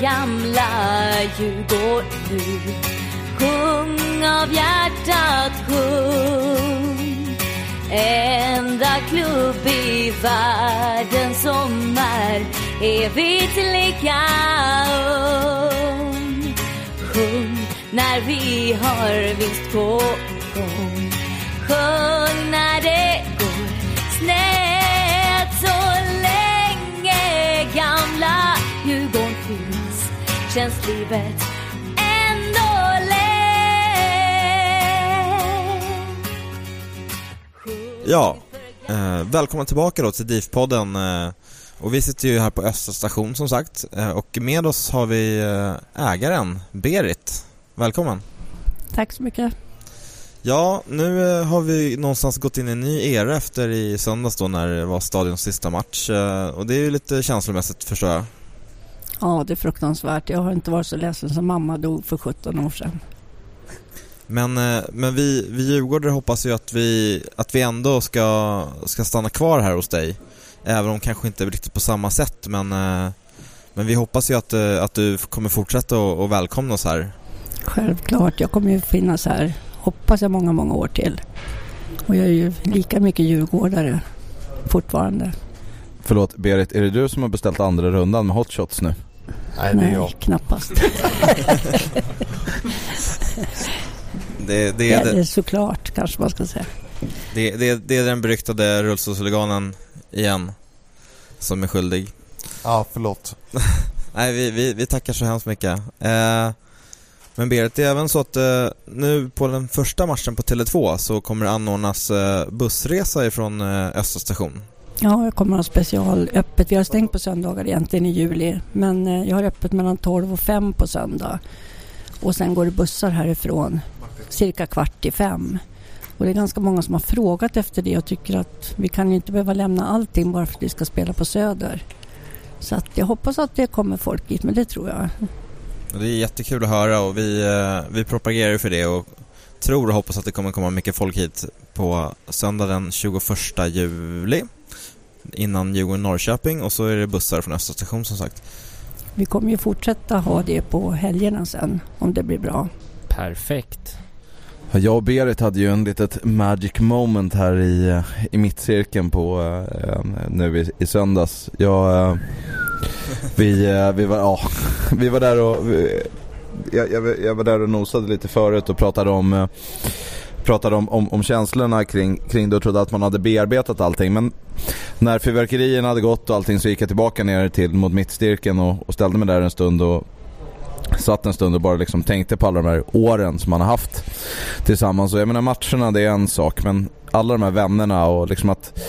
Gamla Djurgård nu Sjung av hjärtat, sjung. Enda klubb i världen som är evigt lika ung. Sjung när vi har vinst på gång. Sjung när det känns livet ändå lätt Ja, eh, välkomna tillbaka då till DIF-podden. Eh, och vi sitter ju här på Östra station som sagt. Eh, och med oss har vi eh, ägaren, Berit. Välkommen. Tack så mycket. Ja, nu eh, har vi någonstans gått in i en ny era efter i söndags då när det var stadions sista match. Eh, och det är ju lite känslomässigt förstår jag. Ja, det är fruktansvärt. Jag har inte varit så ledsen som mamma dog för 17 år sedan. Men, eh, men vi, vi djurgårdare hoppas ju att vi, att vi ändå ska, ska stanna kvar här hos dig. Även om kanske inte riktigt på samma sätt men, eh, men vi hoppas ju att, eh, att du kommer fortsätta och, och välkomna oss här. Självklart, jag kommer ju finnas här, hoppas jag, många, många år till. Och jag är ju lika mycket djurgårdare fortfarande. Förlåt, Berit, är det du som har beställt andra rundan med hotshots nu? Nej, det är jag. knappast. Det, det, är det, såklart, kanske man ska säga. det, det, det är den beryktade rullstolshuliganen igen som är skyldig. Ja, förlåt. Nej, vi, vi, vi tackar så hemskt mycket. Eh, men Berit, det är även så att eh, nu på den första matchen på Tele2 så kommer det anordnas eh, bussresa ifrån eh, Östra station. Ja, jag kommer ha special öppet. Vi har stängt på söndagar egentligen i juli. Men eh, jag har öppet mellan 12 och 5 på söndag. Och sen går det bussar härifrån cirka kvart i fem. Och det är ganska många som har frågat efter det och tycker att vi kan ju inte behöva lämna allting bara för att vi ska spela på Söder. Så att jag hoppas att det kommer folk hit, men det tror jag. Det är jättekul att höra och vi, eh, vi propagerar ju för det och tror och hoppas att det kommer komma mycket folk hit på söndag den 21 juli innan Djurgården-Norrköping och så är det bussar från Östra station som sagt. Vi kommer ju fortsätta ha det på helgerna sen, om det blir bra. Perfekt. Ja, Jag och Berit hade ju en litet magic moment här i, eh, i mittcirkeln på, eh, nu i, i söndags. Jag, eh, vi, eh, vi var, ja, vi var där och, vi, jag, jag, jag var där och nosade lite förut och pratade om eh, pratade om, om, om känslorna kring, kring det och trodde att man hade bearbetat allting. Men när fyrverkerierna hade gått och allting så gick jag tillbaka ner till mot mittstyrken och, och ställde mig där en stund och satt en stund och bara liksom tänkte på alla de här åren som man har haft tillsammans. Och jag menar matcherna det är en sak men alla de här vännerna och liksom att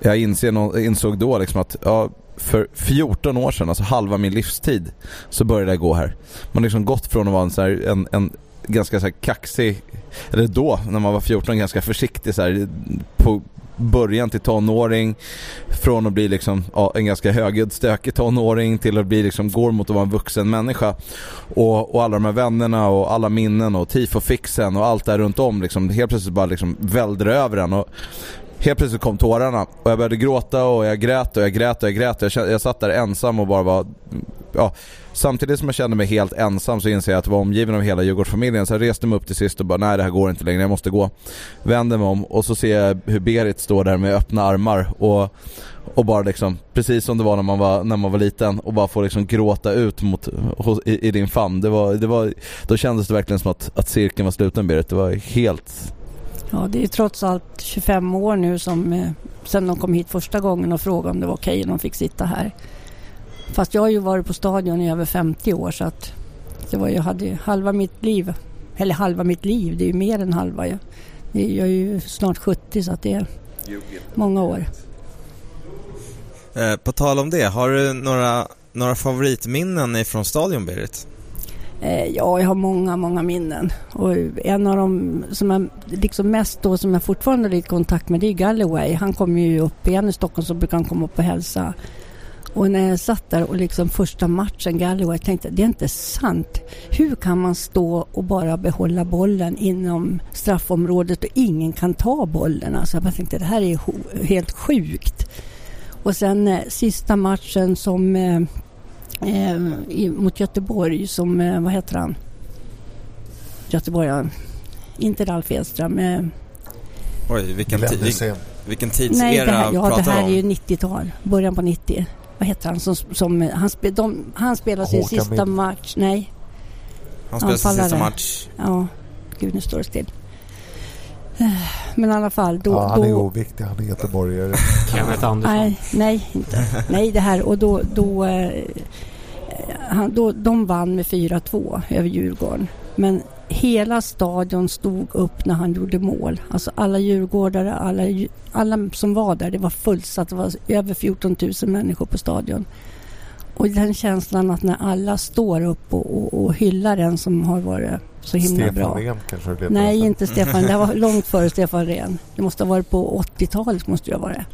jag inser, insåg då liksom att ja, för 14 år sedan, alltså halva min livstid, så började jag gå här. Man har liksom gått från att vara en, så här, en, en ganska så här kaxig, eller då när man var 14 ganska försiktig så här, på början till tonåring från att bli liksom, ja, en ganska högljudd stökig tonåring till att bli liksom, går mot att vara en vuxen människa. Och, och alla de här vännerna och alla minnen och tifofixen och allt där runt om liksom, helt plötsligt bara liksom välder över en. Och Helt plötsligt kom tårarna och jag började gråta och jag grät och jag grät och jag grät. Jag, kände, jag satt där ensam och bara var... Ja, samtidigt som jag kände mig helt ensam så inser jag att jag var omgiven av hela Djurgårdsfamiljen. Så jag reste mig upp till sist och bara nej det här går inte längre, jag måste gå. Vänder mig om och så ser jag hur Berit står där med öppna armar och, och bara liksom, precis som det var när man var, när man var liten och bara får liksom gråta ut mot, hos, i, i, din famn. Det var, det var, då kändes det verkligen som att, att cirkeln var sluten Berit. Det var helt Ja, det är trots allt 25 år nu som, eh, sen de kom hit första gången och frågade om det var okej om de fick sitta här. Fast jag har ju varit på stadion i över 50 år så att det var, jag hade halva mitt liv, eller halva mitt liv, det är ju mer än halva. Jag, jag är ju snart 70 så att det är många år. Eh, på tal om det, har du några, några favoritminnen ifrån stadion Berit? Eh, ja, jag har många, många minnen. Och en av dem som jag liksom mest då, som jag fortfarande har i kontakt med, det är Galloway. Han kommer ju upp igen i Stockholm så brukar han komma upp och hälsa. Och när jag satt där och liksom första matchen Galloway tänkte det är inte sant. Hur kan man stå och bara behålla bollen inom straffområdet och ingen kan ta bollen? Alltså jag bara tänkte det här är helt sjukt. Och sen eh, sista matchen som eh, eh, i, mot Göteborg som, eh, vad heter han? Göteborg, ja. Inte Ralf Edström. Eh, Oj, vilken, tid, vilken tidsera Nej, det här, ja, det här om? är ju 90-tal, början på 90. Vad heter han som, som han, spe, de, han spelar sin sista match, nej. Han spelar sin sista match? Ja, gud nu står det still. Men i alla fall. Då, ja, han är då, oviktig. Han är göteborgare. Kenneth Andersson. Nej, nej, inte. nej, det här. Och då, då, eh, han, då, de vann med 4-2 över Djurgården. Men hela stadion stod upp när han gjorde mål. Alltså alla djurgårdare, alla, alla som var där, det var fullsatt. Det var över 14 000 människor på stadion. Och den känslan att när alla står upp och, och, och hyllar en som har varit så himla Stefan bra. Rehn kanske det Nej, inte Stefan. Det var långt före Stefan Rehn. Det måste ha varit på 80-talet. måste det ha varit.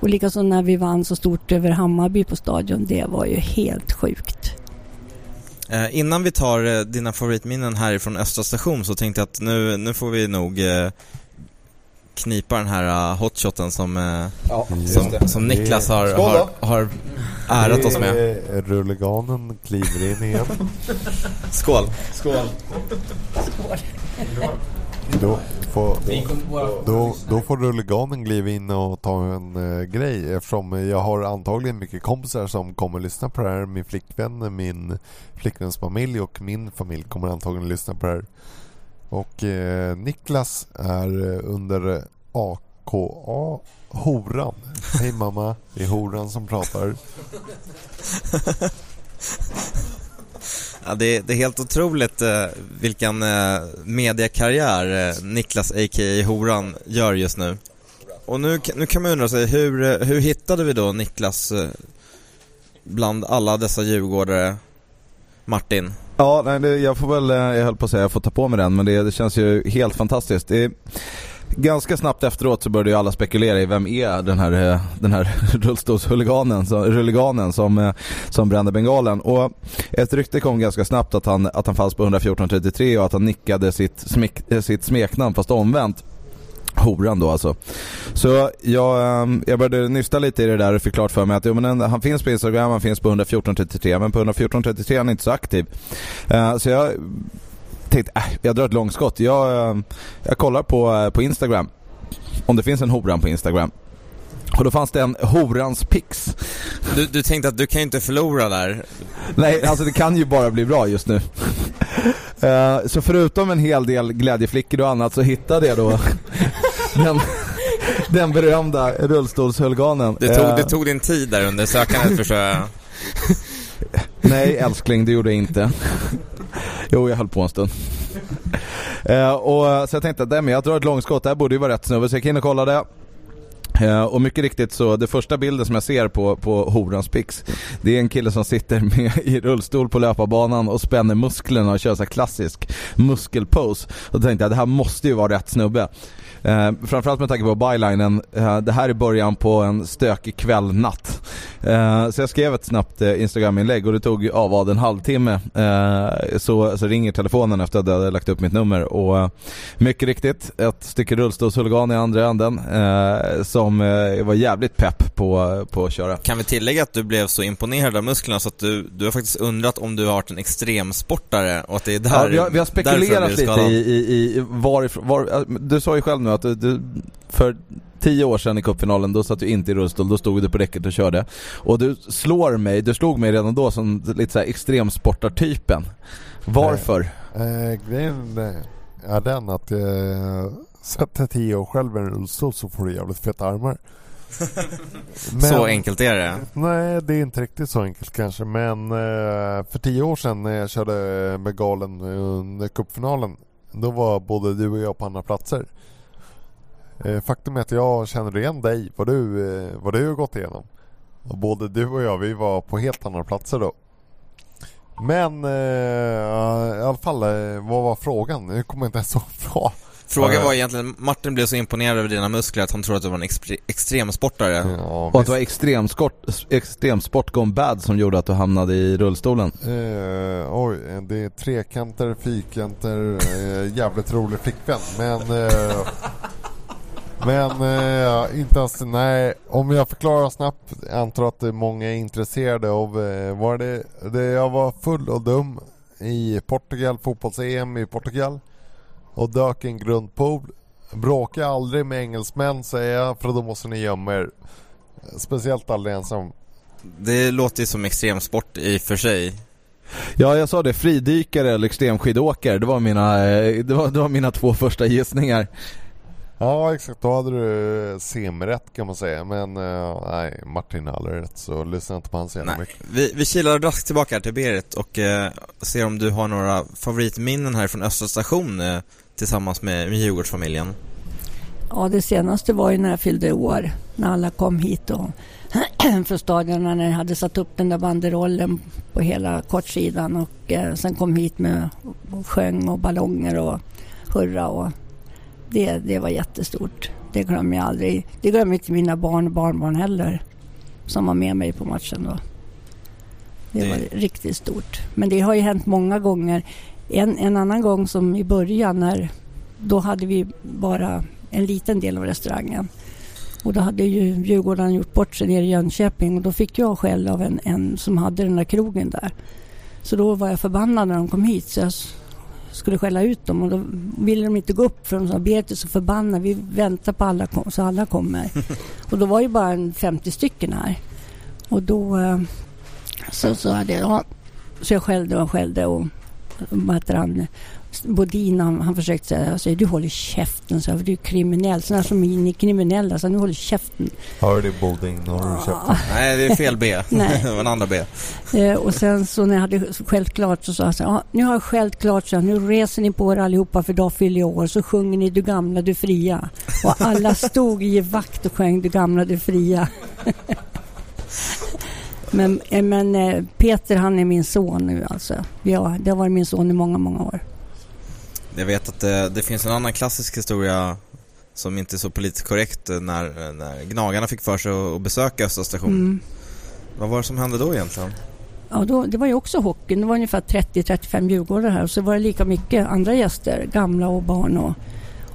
Och likaså när vi vann så stort över Hammarby på stadion. Det var ju helt sjukt. Eh, innan vi tar eh, dina favoritminnen härifrån Östra station så tänkte jag att nu, nu får vi nog eh, knipa den här uh, hotshoten som, uh, ja, som, som, Niklas har, har, har ärat oss med. Rulliganen kliver in igen. Skål! Skål! Skål! Då får, då, då får Rulliganen kliva in och ta en uh, grej eftersom jag har antagligen mycket kompisar som kommer lyssna på det här. Min flickvän, min flickväns familj och min familj kommer antagligen lyssna på det här. Och eh, Niklas är eh, under AKA Horan. Hej mamma, det är Horan som pratar. Ja, det, är, det är helt otroligt eh, vilken eh, mediekarriär eh, Niklas a.k.a. Horan gör just nu. Och nu, nu kan man undra sig, hur, eh, hur hittade vi då Niklas eh, bland alla dessa djurgårdare? Martin? Ja, nej, det, jag får väl, eh, jag höll på att säga, jag får ta på mig den, men det, det känns ju helt fantastiskt. Det, ganska snabbt efteråt så började ju alla spekulera i vem är den här, eh, den här rullstolshuliganen som, som, eh, som brände bengalen. Och ett rykte kom ganska snabbt att han, att han fanns på 114.33 och att han nickade sitt, smek, eh, sitt smeknamn fast omvänt. Horan då alltså. Så jag, ehm, jag började nysta lite i det där och fick klart för mig att jo, men han finns på Instagram, han finns på 11433 men på 11433 är han inte så aktiv. Så jag tänkte, äh, jag drar ett långskott. Jag, uh, jag kollar på, uh, på Instagram om det finns en Horan på Instagram. Och då fanns det en Horans pix. Du, du tänkte att du kan ju inte förlora där. Nej, alltså det kan ju bara bli bra just nu. Uh, så förutom en hel del glädjeflickor och annat så hittade jag då den, den berömda rullstolshuliganen. Det tog, uh, det tog din tid där under sökandet förstår jag. Nej älskling, det gjorde jag inte. Jo, jag höll på en stund. Uh, och, så jag tänkte att jag drar ett långskott, det här borde ju vara rätt snubbe så jag gick in och kollade. Eh, och mycket riktigt så, det första bilden som jag ser på, på Horans Pix Det är en kille som sitter med, i rullstol på löparbanan och spänner musklerna och kör så här klassisk muskelpose. Och då tänkte jag, det här måste ju vara rätt snubbe. Eh, framförallt med tanke på bylinen, eh, det här är början på en stökig kvällnatt. Eh, så jag skrev ett snabbt eh, Instagram-inlägg och det tog av vad, en halvtimme. Eh, så, så ringer telefonen efter att jag hade lagt upp mitt nummer och eh, mycket riktigt ett stycke rullstolshuligan i andra änden eh, som eh, var jävligt pepp på, på att köra. Kan vi tillägga att du blev så imponerad av musklerna så att du, du har faktiskt undrat om du har varit en extremsportare och att det är där Ja, vi, har, vi har spekulerat lite i, i, i varifrån, var, du sa ju själv nu att du, du för tio år sedan i cupfinalen, då satt du inte i rullstol, då stod du på räcket och körde. Och du slår mig, du slog mig redan då som lite såhär extremsportartypen. Varför? Eh, grejen eh, är den att eh, sätter tio år själv i en rullstol så får du jävligt feta armar. Så enkelt är det. Nej, det är inte riktigt så enkelt kanske. Men eh, för tio år sedan när jag körde med Galen under cupfinalen. Då var både du och jag på andra platser. Eh, faktum är att jag känner igen dig, vad du, eh, vad du har gått igenom. Och både du och jag, vi var på helt andra platser då. Men eh, i alla fall, vad var frågan? Nu kommer jag inte ens ihåg. Frågan var egentligen, Martin blev så imponerad över dina muskler att han trodde att du var en extre- extremsportare. Ja, Och att det var extremsport, extremsport gone bad som gjorde att du hamnade i rullstolen. Eh, oj, det är trekanter, fyrkanter, eh, jävligt rolig flickvän. Men... Eh, men eh, inte ens, nej. Om jag förklarar snabbt, jag antar att det är många är intresserade av, eh, var det, det, jag var full och dum i Portugal, fotbolls-EM i Portugal. Och dök i en grundpool. Bråka aldrig med engelsmän säger jag, för då måste ni gömma er. Speciellt aldrig ensam. Det låter ju som extremsport i och för sig. Ja, jag sa det. Fridykare eller extremskidåkare. Det var mina, eh, det var, det var mina två första gissningar. Ja exakt, då hade du semirätt kan man säga. Men eh, nej, Martin har aldrig rätt så lyssna inte på hans jävla mycket. Vi, vi kilar raskt tillbaka till Berit och eh, ser om du har några favoritminnen här från Östra station eh, tillsammans med, med Djurgårdsfamiljen. Ja, det senaste var ju när jag fyllde år. När alla kom hit och från stadion när jag hade satt upp den där banderollen på hela kortsidan och eh, sen kom hit med och sjöng och ballonger och hurra och det, det var jättestort. Det glömmer jag aldrig. Det glömmer inte mina barn och barnbarn heller som var med mig på matchen då. Det, Det- var riktigt stort. Men det har ju hänt många gånger. En, en annan gång som i början när då hade vi bara en liten del av restaurangen. Och då hade ju Djurgården gjort bort sig nere i Jönköping och då fick jag skäll av en, en som hade den där krogen där. Så då var jag förbannad när de kom hit så jag skulle skälla ut dem och då ville de inte gå upp för de sa Berit är så förbannad, vi väntar på alla så alla kommer. och då var ju bara en 50 stycken här. Och då eh, så sa jag det, ja. Så jag skällde och skällde och vad heter han, Bodin han, han försökte säga, jag säger du håller käften, så du är kriminell. Sådana som är kriminella, så nu håller käften. Hör du Boding, nu har du köpt Nej, det är fel B. Nej. det var en andra B. Eh, och sen så när jag hade skällt klart så sa jag så ja, nu har jag skällt klart så här, nu reser ni på er allihopa för idag fyller jag år. Så sjunger ni Du gamla, du fria. Och alla stod i vakt och sjöng Du gamla, du fria. men eh, men eh, Peter han är min son nu alltså. Ja, det har varit min son i många, många år. Jag vet att det, det finns en annan klassisk historia som inte är så politiskt korrekt eh, när, när Gnagarna fick för sig att- besöka Östra station. Mm. Vad var det som hände då egentligen? Ja, då, det var ju också hockeyn. Det var ungefär 30-35 djurgårdar här och så var det lika mycket andra gäster, gamla och barn. Och,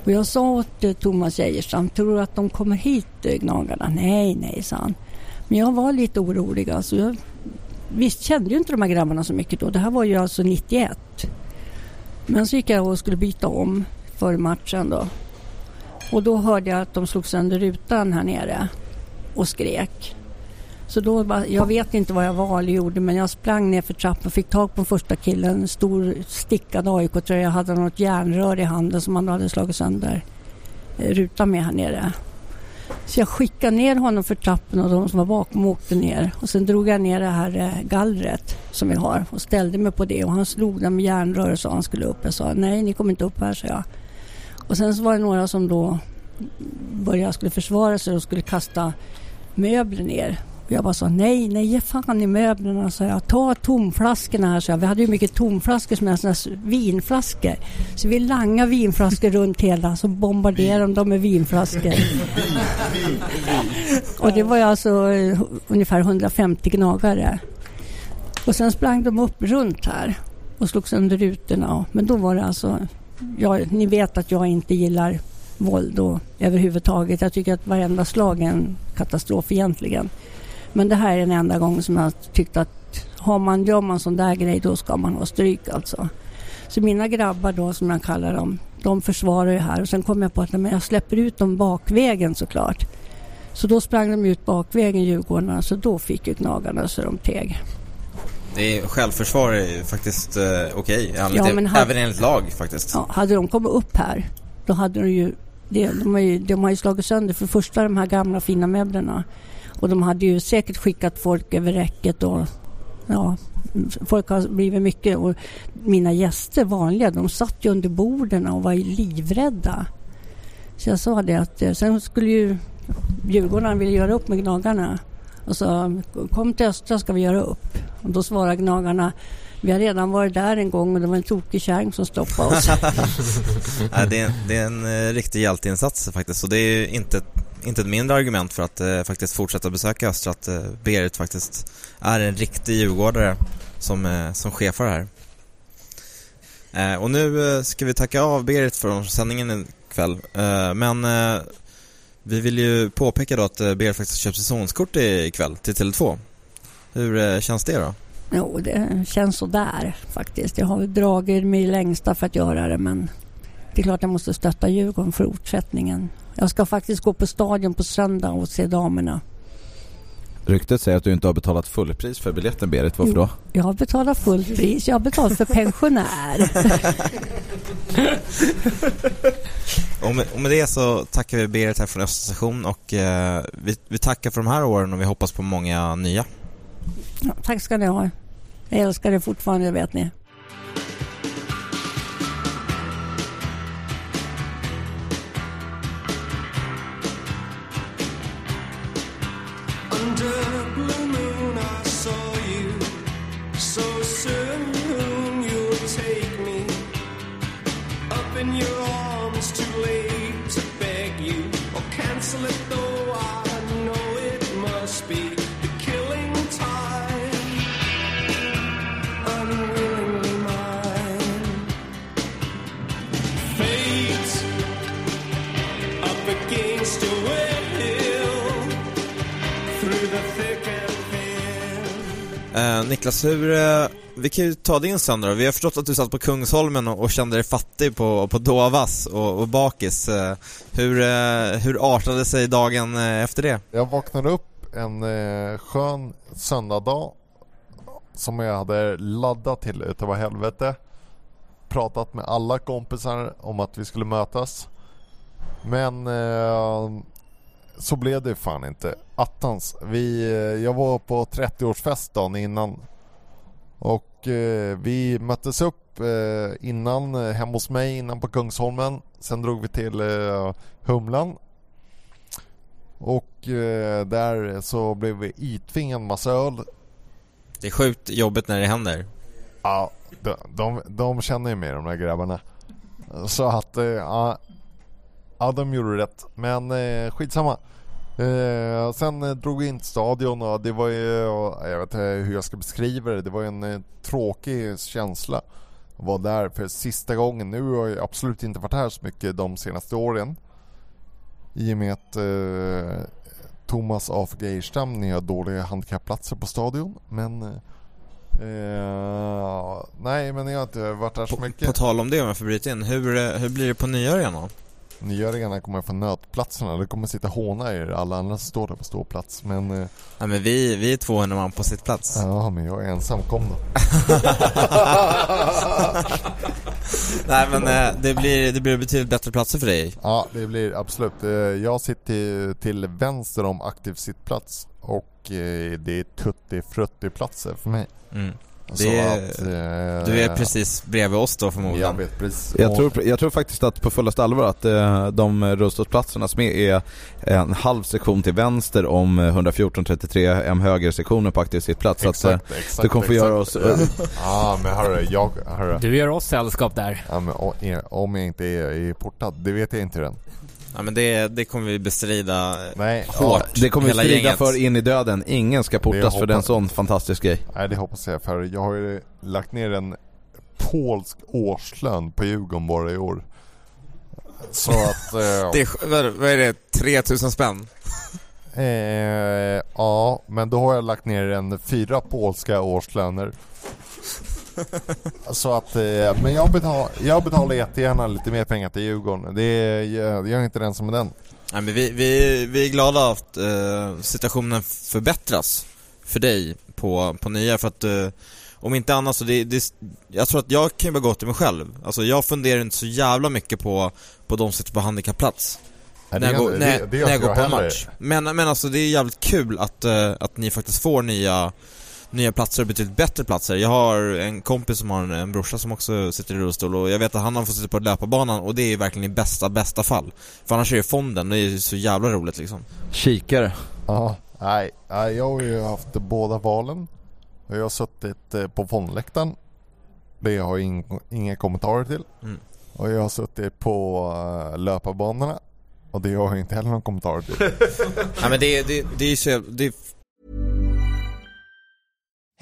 och jag sa åt eh, Thomas Geijerstam, tror du att de kommer hit eh, Gnagarna? Nej, nej, sa han. Men jag var lite orolig. Alltså jag, visst kände ju inte de här grabbarna så mycket då. Det här var ju alltså 91. Men så gick jag och skulle byta om för matchen då. Och då hörde jag att de slog sönder rutan här nere och skrek. Så då, bara- jag vet inte vad jag var eller gjorde men jag sprang ner för trappan och fick tag på första killen. En stor stickad AIK-tröja. hade något järnrör i handen som han hade slagit sönder eh, rutan med här nere. Så jag skickade ner honom för trappen och de som var bakom åkte ner. Och sen drog jag ner det här eh, gallret som vi har och ställde mig på det. Och han slog den med järnrör och sa han skulle upp. Jag sa nej, ni kommer inte upp här, sa jag. Och sen så var det några som då började skulle försvara sig och skulle kasta möbler ner. Jag bara sa nej, nej ge fan i möblerna. Så jag, ta tomflaskorna här. Så jag, vi hade ju mycket tomflaskor som är sådana vinflaskor. Så vi langade vinflaskor runt hela så bombarderade de med vinflaskor. och det var ju alltså eh, ungefär 150 gnagare. Och sen sprang de upp runt här och slog sönder rutorna. Men då var det alltså, ja, ni vet att jag inte gillar våld och överhuvudtaget. Jag tycker att varenda slag är en katastrof egentligen. Men det här är den enda gången som jag tyckt att har man, gör man sån där grej då ska man ha stryk alltså. Så mina grabbar då som jag kallar dem, de försvarar ju här och sen kom jag på att men jag släpper ut dem bakvägen såklart. Så då sprang de ut bakvägen Djurgårdarna så då fick ju Gnagarna så de teg. Det är, självförsvar är faktiskt eh, okej, enligt- Ja, hade- även enligt lag faktiskt. Ja, hade de kommit upp här då hade de ju, det, de, har ju de har ju slagit sönder för första de här gamla fina möblerna och de hade ju säkert skickat folk över räcket och ja, folk har blivit mycket och mina gäster vanliga de satt ju under borden och var livrädda. Så jag sa det att eh, sen skulle ju Djurgården vilja göra upp med Gnagarna och sa kom till Östra ska vi göra upp. Och då svarade Gnagarna vi har redan varit där en gång och det var en tokig kärring som stoppade oss. Det, är, det är en eh, riktig hjälteinsats faktiskt och det är ju inte, inte ett mindre argument för att eh, faktiskt fortsätta besöka Östra att eh, Berit faktiskt är en riktig djurgårdare som, eh, som chefar här. Eh, och nu eh, ska vi tacka av Berit för sändningen ikväll. Eh, men eh, vi vill ju påpeka då att eh, Berit faktiskt köpt säsongskort ikväll till Tele2. Hur eh, känns det då? Jo, det känns sådär faktiskt. Jag har dragit mig längsta för att göra det men det är klart jag måste stötta Djurgården för fortsättningen. Jag ska faktiskt gå på stadion på söndag och se damerna. Ryktet säger att du inte har betalat fullpris för biljetten Berit, varför Jo. då? Jag har betalat fullt pris. Jag har betalat för pensionär. Och med, och med det så tackar vi Berit här från Östra station och eh, vi, vi tackar för de här åren och vi hoppas på många nya. Ja, tack ska ni ha. Jag älskar det fortfarande, vet ni. Eh, Niklas, hur, eh, vi kan ju ta din söndag då. Vi har förstått att du satt på Kungsholmen och, och kände dig fattig på, på Dovas och, och bakis. Eh, hur, eh, hur artade sig dagen eh, efter det? Jag vaknade upp en eh, skön söndagdag som jag hade laddat till utav helvete. Pratat med alla kompisar om att vi skulle mötas. Men eh, så blev det fan inte. Attans. Vi, eh, jag var på 30-årsfest dagen innan. Och eh, vi möttes upp eh, innan eh, hemma hos mig innan på Kungsholmen. Sen drog vi till eh, Humlan och eh, där så blev vi itvingade en massa öl. Det är sjukt jobbigt när det händer. Ja, de, de, de känner ju mig de där grabbarna. Så att, ja, ja de gjorde rätt. Men eh, skitsamma. Eh, sen eh, drog vi in till stadion och det var ju, jag vet inte hur jag ska beskriva det. Det var en eh, tråkig känsla. Att vara där för sista gången. Nu har jag absolut inte varit här så mycket de senaste åren. I och med att eh, Thomas af Geijerstam, ni har dåliga handikappplatser på stadion. Men eh, Eh, nej men jag har inte varit där så På, mycket. på tal om det om jag får bryta in, hur, eh, hur blir det på nyår igen då? Nyöringarna kommer få nötplatserna. Det kommer sitta håna er alla andra står där på ståplats. Men eh, Ja, men vi, vi är 200 man på sitt plats. ja, men jag är ensam. Kom då. Nej men eh, det blir, det blir betydligt bättre platser för dig. Ja, det blir absolut. Eh, Jag sitter till vänster om aktiv sittplats och det är tutti frutti platser för mig. Mm. Så Det- att, eh, Du är precis bredvid oss då förmodligen. Jag vet precis. Jag tror, jag tror faktiskt att på fullaste allvar att eh, de rullstolsplatserna som är, är en halv sektion till vänster om eh, 11433 M höger sektionen på aktiv sittplats. Så att, eh, Exakt, exakt, du kommer få exakt. göra oss... Ja, ah, men hörru, jag, hörru. Du gör oss sällskap där. Ja, men om jag inte är, är portad, det vet jag inte än. Ja men det, det kommer vi bestrida Nej, hårt. det kommer vi strida gänget. för in i döden. Ingen ska portas för det är en hoppas- sån fantastisk grej. Nej det hoppas jag för jag har ju lagt ner en polsk årslön på Djurgården bara i år. Så att... Eh, Det är, vad är det, 3000 spänn? eh, ja, men då har jag lagt ner en fyra polska årslöner. Så att, eh, men jag, betal, jag betalar jättegärna lite mer pengar till Djurgården. Det är, jag, jag är inte den som är den. Nej, men vi, vi, vi är glada att eh, situationen förbättras för dig på, på nya för att eh, om inte annat så det, det, jag tror att jag kan ju bara gå till mig själv. Alltså jag funderar inte så jävla mycket på, på de som sitter på handikappplats. Nej, när jag går, när, när jag går på en match. Men, men alltså det är jävligt kul att, eh, att ni faktiskt får nya nya platser, betydligt bättre platser. Jag har en kompis som har en, en brorsa som också sitter i rullstol och jag vet att han har fått sitta på löparbanan och det är verkligen i bästa, bästa fall. För annars är det fonden, det är ju så jävla roligt liksom. Kikare. Ja, nej, nej, jag har ju haft båda valen. Och Jag har suttit eh, på fondläktaren. Det har jag in, inga kommentarer till. Mm. Och jag har suttit på uh, löparbanorna. Och det har jag inte heller någon kommentar till. Nej men det, det, det är ju så det är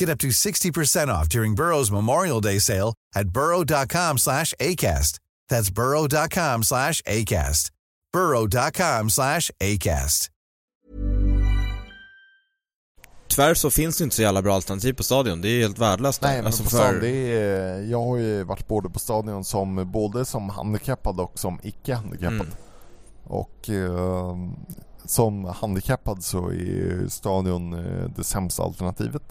Get up to 60% off during Burrow's Memorial Day sale at burrow.com slash ACAST. That's burrow.com slash ACAST. burrow.com slash ACAST. Tyvärr så finns det inte så jävla bra alternativ på stadion, det är helt värdelöst Nej men alltså på för... stan, det är, jag har ju varit både på stadion som både som handikappad och som icke-handikappad. Mm. Och eh, som handikappad så är ju stadion eh, det sämsta alternativet.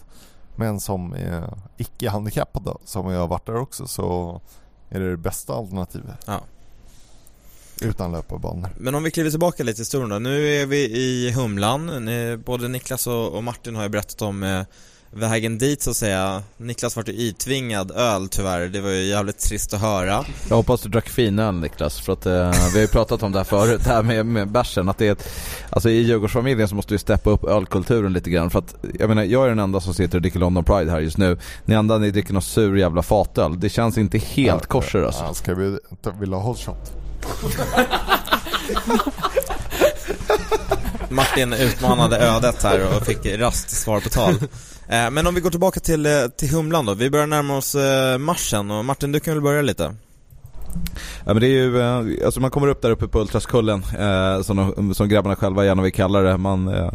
Men som eh, icke-handikappad som jag har varit där också så är det det bästa alternativet. Ja. Utan löparbanor. Men om vi kliver tillbaka lite i historien då. Nu är vi i Humlan. Både Niklas och, och Martin har ju berättat om eh, vägen dit så att säga. Niklas vart ju itvingad öl tyvärr. Det var ju jävligt trist att höra. Jag hoppas du drack finöl Niklas, för att eh, vi har ju pratat om det här förut, det här med, med bärsen, att det är ett, Alltså i Djurgårdsfamiljen så måste vi steppa upp ölkulturen lite grann för att, jag menar jag är den enda som sitter och dricker London Pride här just nu. Ni andra ni dricker någon sur jävla fatöl, det känns inte helt kosher alltså. Ja, ska vi, vill du ha hot shot? Martin utmanade ödet här och fick rast svar på tal. Eh, men om vi går tillbaka till, eh, till Humlan då. Vi börjar närma oss eh, marschen och Martin du kan väl börja lite? Ja men det är ju, alltså man kommer upp där uppe på Ultraskullen, eh, som, som grabbarna själva gärna vill kalla det. Man, eh,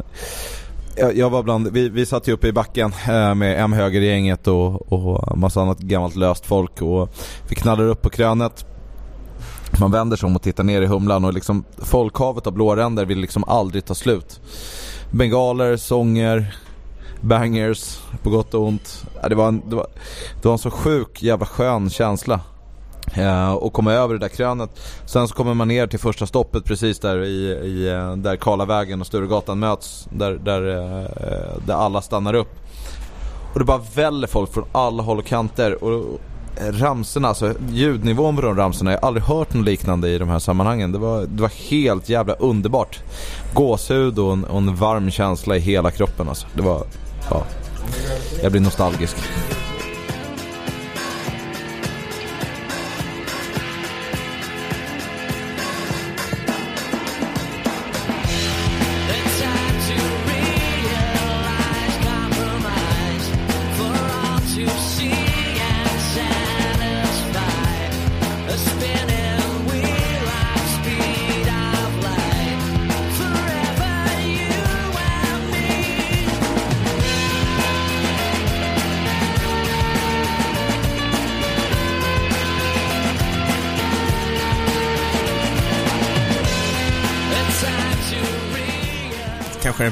jag, jag var bland, vi, vi satt ju uppe i backen eh, med M-högergänget och, och massa annat gammalt löst folk och vi knallar upp på krönet. Man vänder sig om och tittar ner i Humlan och liksom folkhavet av blåränder vill liksom aldrig ta slut. Bengaler, sånger, bangers, på gott och ont. Det, var en, det, var, det var en så sjuk jävla skön känsla. Eh, och komma över det där krönet. Sen så kommer man ner till första stoppet precis där i, i eh, där Karlavägen och Sturegatan möts. Där, där, eh, där alla stannar upp. Och det bara väller folk från alla håll och kanter. Och eh, ramsorna, alltså ljudnivån på de ramsorna, jag har aldrig hört något liknande i de här sammanhangen. Det var, det var helt jävla underbart. Gåshud och en, och en varm känsla i hela kroppen alltså. Det var, ja. Jag blir nostalgisk.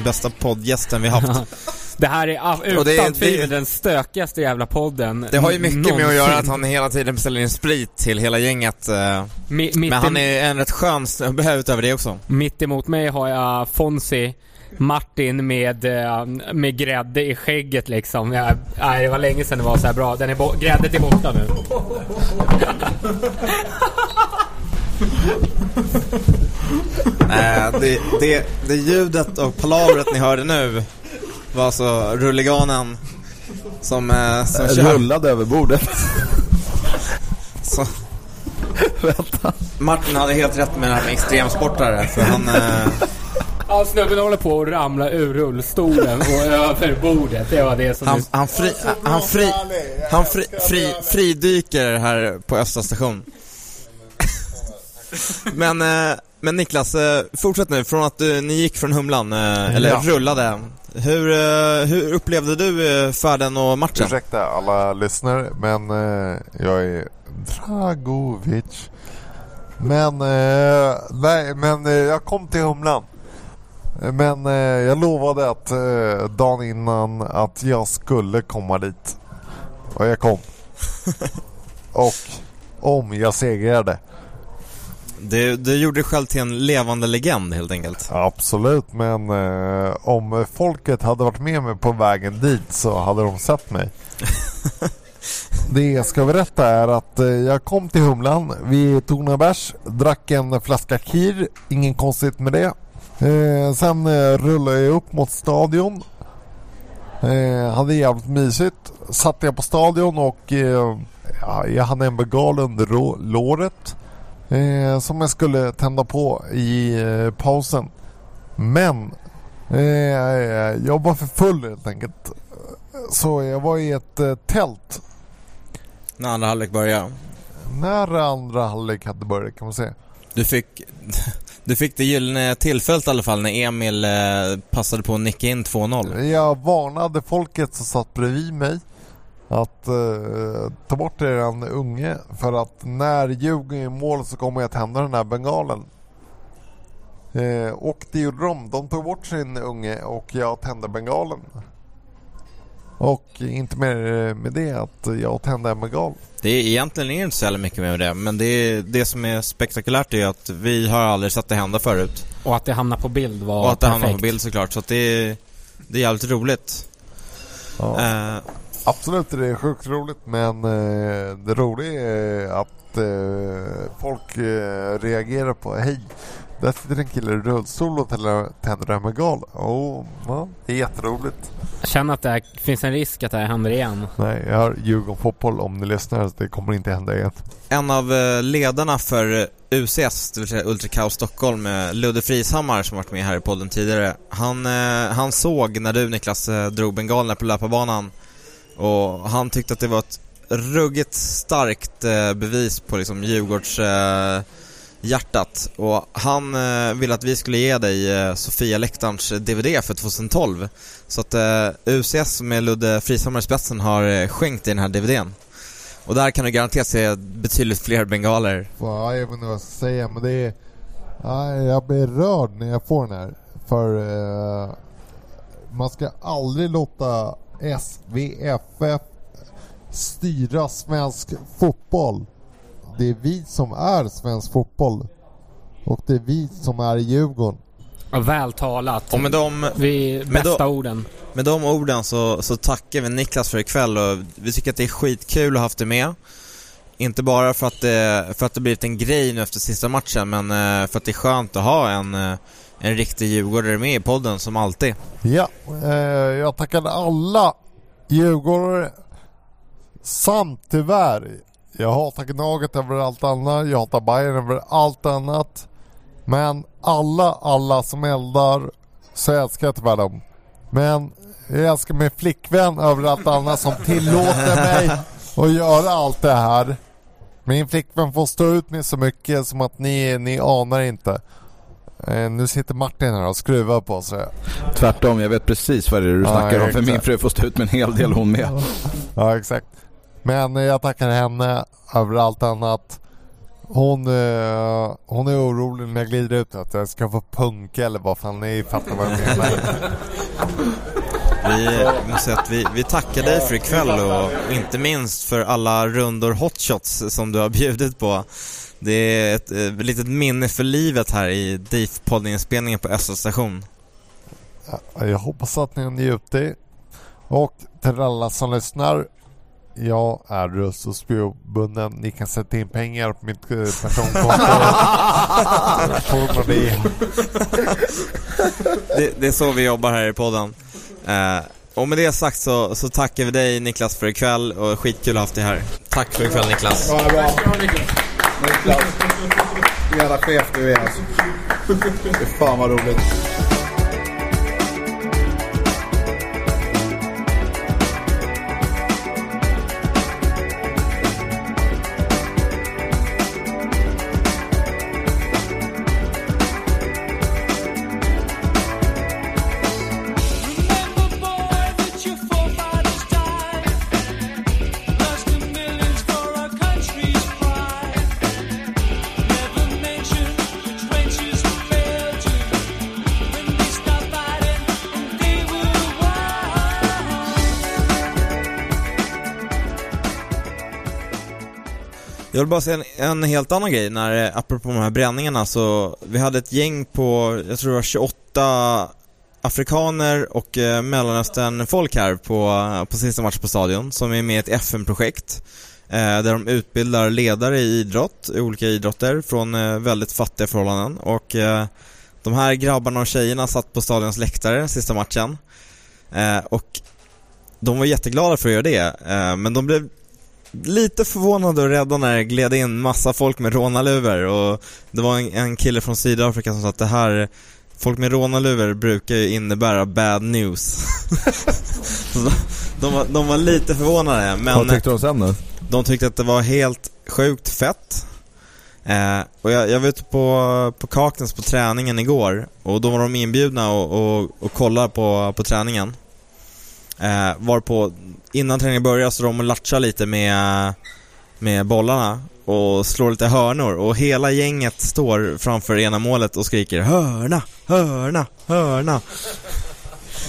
Bästa poddgästen vi haft. Det här är utan det är- tvivel det- den stökigaste jävla podden Det har ju mycket med att någonsin. göra att han hela tiden beställer in sprit till hela gänget. eh. Mi- Men han är en rätt skön snubbe utöver det också. Mitt emot mig har jag Fonsi Martin med, eh, med grädde i skägget liksom. Jag, nej, det var länge sedan det var så här bra. Den är bo- gräddet är borta nu. Eh, det, det, det ljudet och palavret ni hörde nu var alltså rulliganen som, eh, som kör. Rullade över bordet. Så. Martin hade helt rätt med det här med extremsportare för han... Eh, Ja, snubben håller på att ramla ur rullstolen och över bordet. Det var det som... han, han, fri, han, fri, han fri, fri, fridyker här på Östra station. men, eh, men Niklas, eh, fortsätt nu. Från att du, ni gick från Humlan, eh, eller Ja. rullade. Hur, eh, hur upplevde du eh, färden och matchen? Ursäkta alla lyssnare men eh, jag är Dragovic. Men, eh, nej, men eh, jag kom till Humlan. Men eh, jag lovade att eh, dagen innan att jag skulle komma dit. Och jag kom. Och om jag segrade. Du, du gjorde dig själv till en levande legend helt enkelt. Absolut, men eh, om folket hade varit med mig på vägen dit så hade de sett mig. Det jag ska berätta är att eh, jag kom till Humlan, vi tog några bärs, drack en flaska kir, ingen konstigt med det. Eh, sen eh, rullade jag upp mot stadion. Eh, hade jävligt mysigt. Satt jag på stadion och eh, ja, jag hade en bengal under låret. Eh, som jag skulle tända på i eh, pausen. Men eh, jag var för full helt enkelt. Så jag var i ett eh, tält När andra halvlek började. när andra halvlek hade börjat kan man säga. Du fick, du fick det gyllene tillfället i alla fall när Emil eh, passade på att nicka in 2-0. Jag varnade folket som satt bredvid mig att eh, ta bort eran unge för att när Djurgården är i mål så kommer jag tända den här bengalen. Eh, och det gjorde de. De tog bort sin unge och jag tände bengalen. Och inte mer med det att jag tände en bengal. Det är egentligen inte så mycket med det, men det, är, det som är spektakulärt är att vi har aldrig sett det hända förut. Och att det hamnar på bild var Och att det perfekt. hamnar på bild såklart, så att det är, det är jävligt roligt. Ja. Eh, Absolut, det är sjukt roligt men eh, det roliga är att eh, folk eh, reagerar på Hej, där sitter en kille i rullstol och tänder en bengal. Oh, ja, det är jätteroligt. Jag känner att det här, finns en risk att det här händer igen. Nej, jag har Djurgården Fotboll om ni lyssnar. så Det kommer inte hända igen. en av ledarna för UCS, det vill säga Ultra Kaos Stockholm, Ludde Frishammar som varit med här i podden tidigare. Han, han såg när du Niklas drog bengalerna på löparbanan och han tyckte att det var ett ruggigt starkt eh, bevis på liksom Djurgårds eh, hjärtat och han eh, ville att vi skulle ge dig eh, Sofia Läktarns eh, DVD för 2012. Så att eh, UCS med Ludde Frisammar i spetsen har eh, skänkt dig den här DVDn. Och där kan du garanterat se betydligt fler bengaler. Ja, jag vet inte vad jag ska säga men det är... Jag blir rörd när jag får den här. För eh, man ska aldrig låta SVFF styra svensk fotboll. det är vi som är svensk fotboll. Och det är vi som är Djurgården. Ja, väl talat. Och med de, Vi, med bästa de- orden. med de orden så, så tackar vi Niklas för ikväll och vi tycker att det är skitkul att ha haft dig med. Inte bara för att, det, för att det blivit en grej nu efter sista matchen, men eh, för att det är skönt att ha en, eh, en riktig djurgårdare med i podden som alltid. Ja, eh, jag tackar alla djurgårdare samt tyvärr, jag hatar Gnaget över allt annat, jag hatar Bayern över allt annat. Men alla, alla som eldar så älskar jag tyvärr dem. Men jag älskar min flickvän över allt annat som tillåter mig att göra allt det här. Min flickvän får stå ut med så mycket som att ni, ni anar inte. Eh, nu sitter Martin här och skruvar på sig. Tvärtom, jag vet precis vad det är du Ja, snackar om. För min fru får stå ut med en hel del hon med. Ja, exakt. Men eh, jag tackar henne över allt annat. Hon, eh, hon är orolig när jag glider ut att jag ska få punka eller vad fan ni fattar vad jag menar. Vi, måste att vi, vi tackar dig för ikväll och inte minst för alla rundor hotshots som du har bjudit på. Det är ett, eh, litet minne för livet här i DIF-poddinspelningen på Östra station. Ja, Jag hoppas att ni har njutit. Och till alla som lyssnar. Jag är röst och spelbunden. Ni kan sätta in pengar på mitt eh, personkonto. Det, det är så vi jobbar här i podden. Eh, och med det sagt så, så tackar vi dig Niklas för ikväll och skitkul att ha haft dig här. Tack för ikväll Niklas. Ja, bra. Niklas. Jävla chef du är alltså. Fy fan vad roligt. Jag vill bara säga en, en helt annan grej. När, eh, apropå de här bränningarna så, vi hade ett gäng på, jag tror det var 28 afrikaner och eh, mellanöstern-folk här på, eh, på sista match på stadion som är med i ett FN-projekt eh, där de utbildar ledare i idrott, i olika idrotter från eh, väldigt fattiga förhållanden. Och eh, de här grabbarna och tjejerna satt på stadions läktare sista matchen eh, och de var jätteglada för att göra det, eh, men de blev lite förvånade och rädda när det gled in massa folk med rånarluvor och det var en, en kille från Sydafrika som sa att det här Folk med rånarluvor brukar ju innebära bad news. De, var, de var lite förvånade men Vad tyckte de sen då? de tyckte att det var helt sjukt fett. Eh, och jag, jag var ute på, på Kaknäs på träningen igår och då var de inbjudna och, och, och kolla på, på träningen. Eh, varpå, innan träningen började så de och latchar lite med, med bollarna och slår lite hörnor och hela gänget står framför ena målet och skriker hörna, hörna, hörna.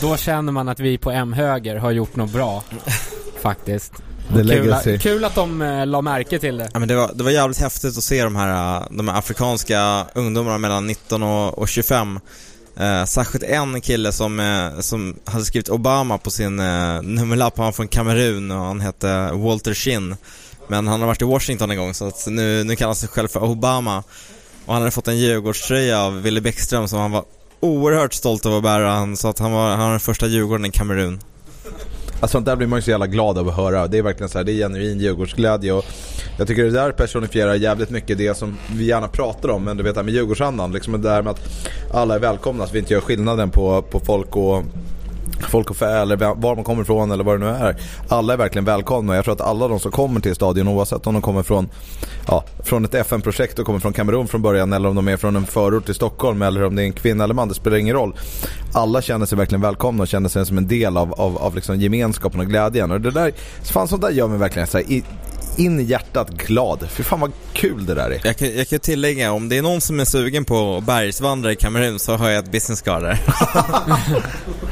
Då känner man att vi på M-höger har gjort något bra. Faktiskt. Kul, kul att de eh, la märke till det. Ja, men det, var, det var jävligt häftigt att se de här, äh, de här afrikanska ungdomarna mellan 19 och, och 25. Eh, särskilt en kille som, eh, som hade skrivit Obama på sin eh, nummerlapp, han var från Kamerun och han hette Walter Shin. Men han har varit i Washington en gång så att nu, nu kallar han sig själv för Obama. Och han hade fått en Djurgårdströja av Willy Bäckström som han var oerhört stolt över att bära. Han sa att han var, han var den första Djurgården i Kamerun. Alltså sånt där blir man ju så jävla glad av att höra. Det är verkligen så här, det är genuin Djurgårdsglädje och jag tycker det där personifierar jävligt mycket det som vi gärna pratar om, men du vet det här med Djurgårdsandan, liksom det där med att alla är välkomna, Så vi inte gör skillnaden på, på folk och Folk och fä eller var man kommer ifrån eller vad det nu är. Alla är verkligen välkomna och jag tror att alla de som kommer till stadion oavsett om de kommer från, ja, från ett FN-projekt och kommer från Kamerun från början eller om de är från en förort till Stockholm eller om det är en kvinna eller man, det spelar ingen roll. Alla känner sig verkligen välkomna och känner sig som en del av, av, av liksom gemenskapen och glädjen. Och det där, fan sånt där gör mig verkligen så här, i, in i hjärtat glad. Fy fan vad kul det där är. Jag kan, jag kan tillägga, om det är någon som är sugen på att bergsvandra i Kamerun så har jag ett business card där.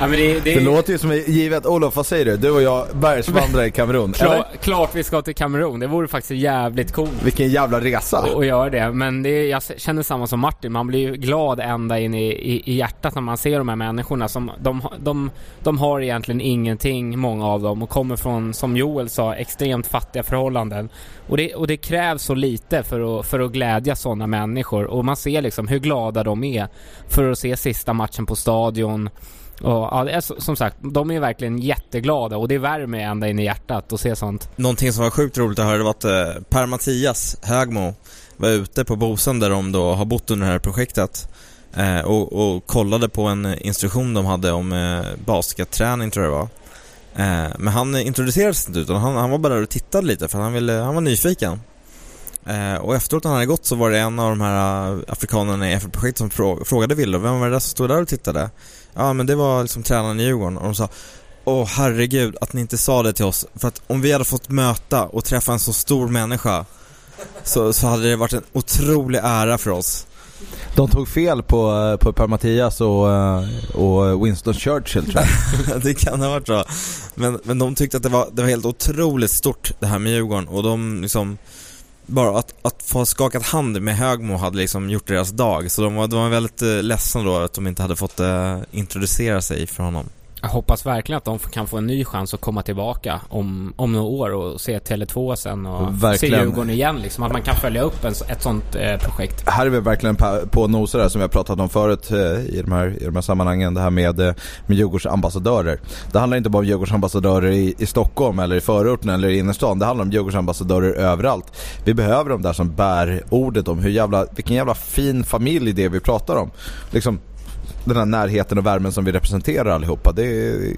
Ja, men det, det, Det låter ju som givet, Olof vad säger du? Du och jag bergsvandrar i Kamerun, Klar, klart vi ska till Kamerun. Det vore faktiskt jävligt coolt Vilken jävla resa! att göra det. Men det, jag känner samma som Martin. Man blir ju glad ända in i, i, i hjärtat när man ser de här människorna. Som, de, de, de har egentligen ingenting, många av dem, och kommer från, som Joel sa, extremt fattiga förhållanden. Och det, och det krävs så lite för att, för att glädja sådana människor. Och man ser liksom hur glada de är för att se sista matchen på stadion. Och, ja, det är som sagt, de är verkligen jätteglada och det värmer ända in i hjärtat att se sånt. Någonting som var sjukt roligt att höra det var att eh, Per-Mattias Högmo var ute på Bosön där de då har bott under det här projektet eh, och, och kollade på en instruktion de hade om eh, basketträning tror jag det var. Eh, men han introducerades inte utan han, han var bara där och tittade lite för han, ville, han var nyfiken. Eh, och efteråt när han hade gått så var det en av de här eh, afrikanerna i FN-projektet som frågade Ville, vem var det där som stod där och tittade? Ja men det var liksom tränaren i Djurgården och de sa Åh herregud att ni inte sa det till oss. För att om vi hade fått möta och träffa en så stor människa så, så hade det varit en otrolig ära för oss. De tog fel på, eh, på Per-Mattias och, eh, och Winston Churchill tror jag. det kan ha varit så. Men, men de tyckte att det var, det var helt otroligt stort det här med Djurgården och de liksom bara att, att få skakat hand med Högmo hade liksom gjort deras dag. Så de var, de var väldigt eh, ledsna då att de inte hade fått eh, introducera sig för honom. Jag hoppas verkligen att de kan få en ny chans att komma tillbaka om, om några år och se Tele2 sen och Verkligen. se Djurgården igen liksom. Att man kan följa upp en, ett sånt eh, projekt. Här är vi verkligen på, på noser här som vi har pratat om förut eh, i de här, i de här sammanhangen. Det här med, eh, med Djurgårds ambassadörer. Det handlar inte bara om Djurgårds ambassadörer i, i Stockholm eller i förorten eller i innerstan. Det handlar om Djurgårds ambassadörer överallt. Vi behöver de där som bär ordet om hur jävla, vilken jävla fin familj det är vi pratar om. Liksom den här närheten och värmen som vi representerar allihopa. Det är,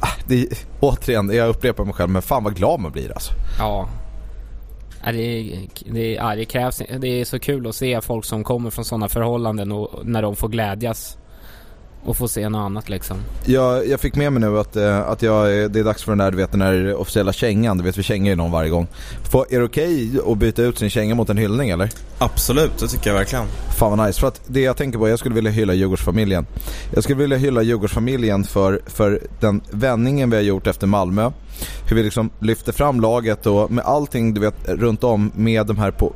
ah, det är återigen, jag upprepar mig själv, men fan vad glad man blir alltså. Ja. Ja, det, det, ja, det krävs. Det är så kul att se folk som kommer från sådana förhållanden och när de får glädjas. Och få se något annat liksom. Jag, jag fick med mig nu att, eh, att jag, eh, det är dags för den där, du vet den här officiella kängan. Du vet vi kängar ju någon varje gång. Får, är det okej att byta ut sin känga mot en hyllning eller? Absolut, det tycker jag verkligen. Fan vad nice. För att det jag tänker på, jag skulle vilja hylla Djurgårdsfamiljen. Jag skulle vilja hylla Djurgårdsfamiljen för, för den vändningen vi har gjort efter Malmö. Hur vi liksom lyfter fram laget och med allting du vet runt om med de här på,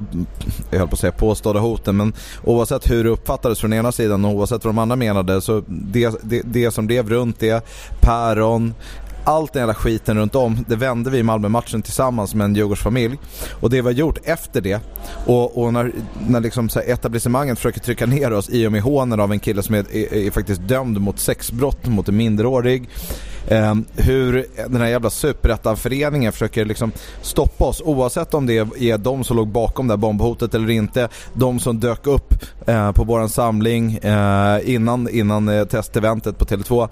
jag höll på att säga påstådda hoten men oavsett hur det uppfattades från ena sidan och oavsett vad de andra menade så det, det, det som blev runt det, päron, allt den jävla skiten runt om, det vände vi i Malmö-matchen tillsammans med en Djurgårdsfamilj. Och det vi har gjort efter det, och, och när, när liksom så här etablissemanget försöker trycka ner oss i och med hånen av en kille som är, är, är faktiskt dömd mot sexbrott mot en minderårig. Eh, hur den här jävla superettan-föreningen försöker liksom stoppa oss oavsett om det är de som låg bakom det här bombhotet eller inte. De som dök upp eh, på våran samling eh, innan, innan eh, testeventet på Tele2.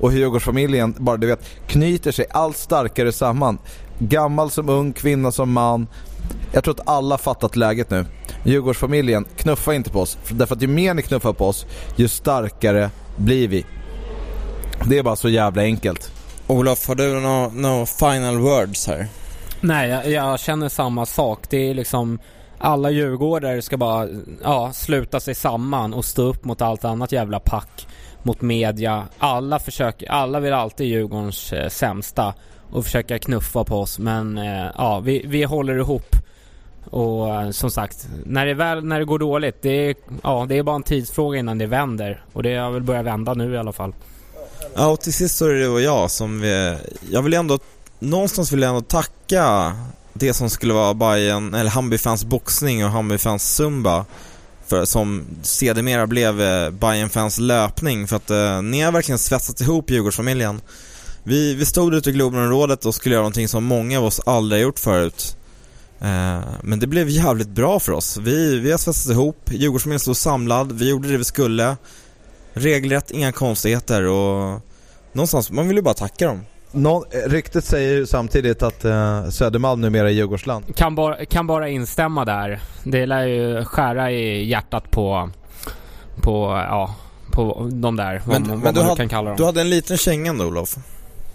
Och hur Djurgårdsfamiljen bara du vet knyter sig allt starkare samman. Gammal som ung, kvinna som man. Jag tror att alla fattat läget nu. Djurgårdsfamiljen, knuffa inte på oss. Därför att ju mer ni knuffar på oss, ju starkare blir vi. Det är bara så jävla enkelt. Olof, har du några no final words här? Nej, jag, jag känner samma sak. Det är liksom alla djurgårdare ska bara ja, sluta sig samman och stå upp mot allt annat jävla pack. Mot media. Alla försöker, alla vill alltid Djurgårdens eh, sämsta och försöka knuffa på oss. Men eh, ja, vi, vi håller ihop. Och eh, som sagt, när det, väl, när det går dåligt, det är, ja, det är bara en tidsfråga innan det vänder. Och det har väl börjat vända nu i alla fall. Ja, och till sist så är det du och jag som vi... Jag vill ändå... Någonstans vill jag ändå tacka det som skulle vara Bayern, eller Hammarbyfans boxning och Hammarbyfans zumba. För, som sedermera blev eh, Bayern fans löpning för att eh, ni har verkligen svetsat ihop Djurgårdsfamiljen. Vi, vi stod ute i Globenområdet och skulle göra någonting som många av oss aldrig har gjort förut. Eh, men det blev jävligt bra för oss. Vi, vi har svetsat ihop, Djurgårdsfamiljen stod samlad, vi gjorde det vi skulle. Regelrätt, inga konstigheter och någonstans, man vill ju bara tacka dem. Någon, eh, ryktet säger ju samtidigt att eh, Södermalm numera är Djurgårdsland. Kan bara, kan bara instämma där. Det lär ju skära i hjärtat på, på, ja, på de där. vad, Men, vad men du, man hade, kan kalla dem. du hade en liten känga ändå Olof.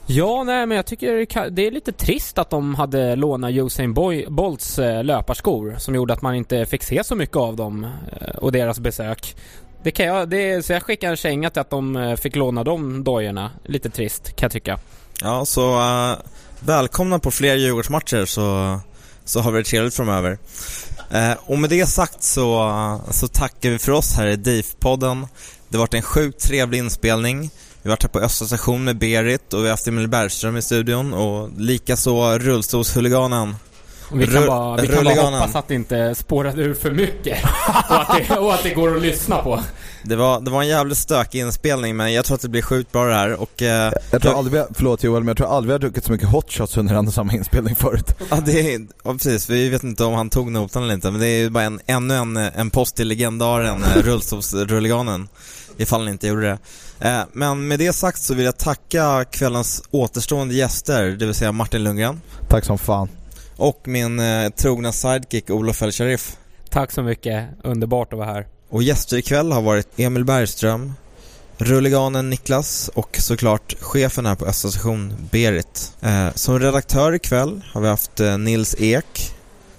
Ja, nej men jag tycker det är lite trist att de hade lånat Usain Boy- Bolts eh, löparskor som gjorde att man inte fick se så mycket av dem eh, och deras besök. Det kan jag, det, så jag skickar en känga till att de eh, fick låna de dojorna. Lite trist kan jag tycka. Ja, så uh, välkomna på fler Djurgårdsmatcher så, så har vi det trevligt framöver. Uh, och med det sagt så, så tackar vi för oss här i DIF-podden. Det har varit en sjukt trevlig inspelning. Vi har varit här på Östra station med Berit och vi har haft Emil Bergström i studion och likaså rullstolshuliganen. Och vi kan bara, vi kan bara hoppas att det inte spårade ur för mycket. och, att det, och att det går att lyssna på. Det var, det var en jävligt stökig inspelning men jag tror att det blir sjukt bra det här och... Eh, Jag tror aldrig förlåt Joel, men jag tror aldrig vi har druckit så mycket hot shots under en och samma inspelning förut. Ja, det är, ja, precis. Vi vet inte om han tog notan eller inte, men det är ju bara en, ännu en, en post till legendaren eh, rullstolsrulliganen. Ifall ni inte gjorde det. Eh, men med det sagt så vill jag tacka kvällens återstående gäster, det vill säga Martin Lundgren. Tack som fan. Och min eh, trogna sidekick Olof El Sharif. Tack så mycket. Underbart att vara här. Och gäster ikväll har varit Emil Bergström, Rulliganen Niklas och såklart chefen här på Östra station, Berit. Eh, som redaktör ikväll har vi haft eh, Nils Ek,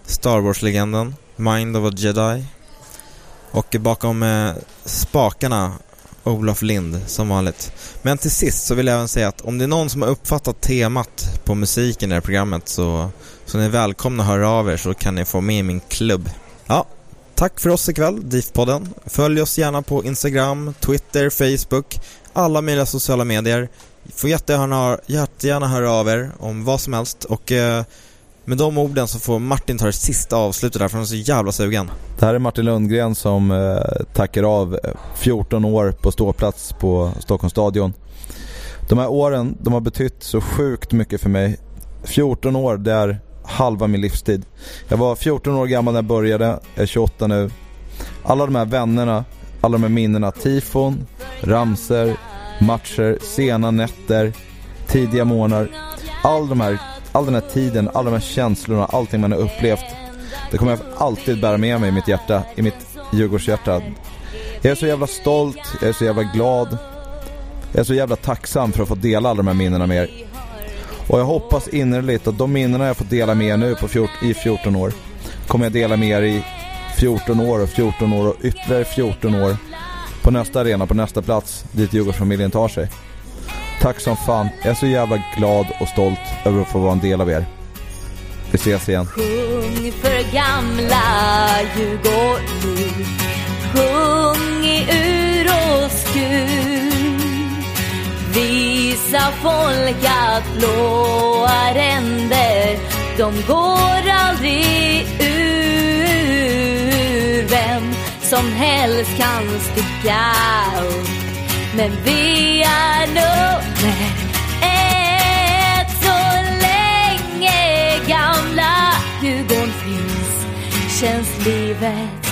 Star Wars-legenden, Mind of a Jedi. Och bakom eh, spakarna, Olof Lind, som vanligt. Men till sist så vill jag även säga att om det är någon som har uppfattat temat på musiken i det här programmet så, så ni är välkomna att höra av er så kan ni få med i min klubb. Ja, Tack för oss ikväll, DIF-podden. Följ oss gärna på Instagram, Twitter, Facebook, alla möjliga sociala medier. Får jättegärna, jättegärna höra av er om vad som helst och eh, med de orden så får Martin ta det sista avslutet där för han är så jävla sugen. Det här är Martin Lundgren som eh, tackar av eh, 14 år på ståplats på Stockholms stadion. De här åren, de har betytt så sjukt mycket för mig. 14 år, det är halva min livstid. Jag var 14 år gammal när jag började, jag är 28 nu. Alla de här vännerna, alla de här minnena, tifon, ramser, matcher, sena nätter, tidiga morgnar. All, de här, all den här tiden, alla de här känslorna, allting man har upplevt. Det kommer jag alltid bära med mig i mitt hjärta, i mitt Djurgårdshjärta. Jag är så jävla stolt, jag är så jävla glad. Jag är så jävla tacksam för att få dela alla de här minnena med er. Och jag hoppas innerligt att de minnena jag fått dela med er nu på 14, i 14 år kommer jag dela med er i 14 år och 14 år och ytterligare 14 år på nästa arena, på nästa plats dit Djurgårdsfamiljen tar sig. Tack som fan. Jag är så jävla glad och stolt över att få vara en del av er. Vi ses igen. Sjung för gamla Djurgård nu Sjung i ur och skur Visa folk att blåa ränder De går aldrig ur. Vem som helst kan sticka upp Men vi är nummer ett. Så länge gamla Djurgården finns känns livet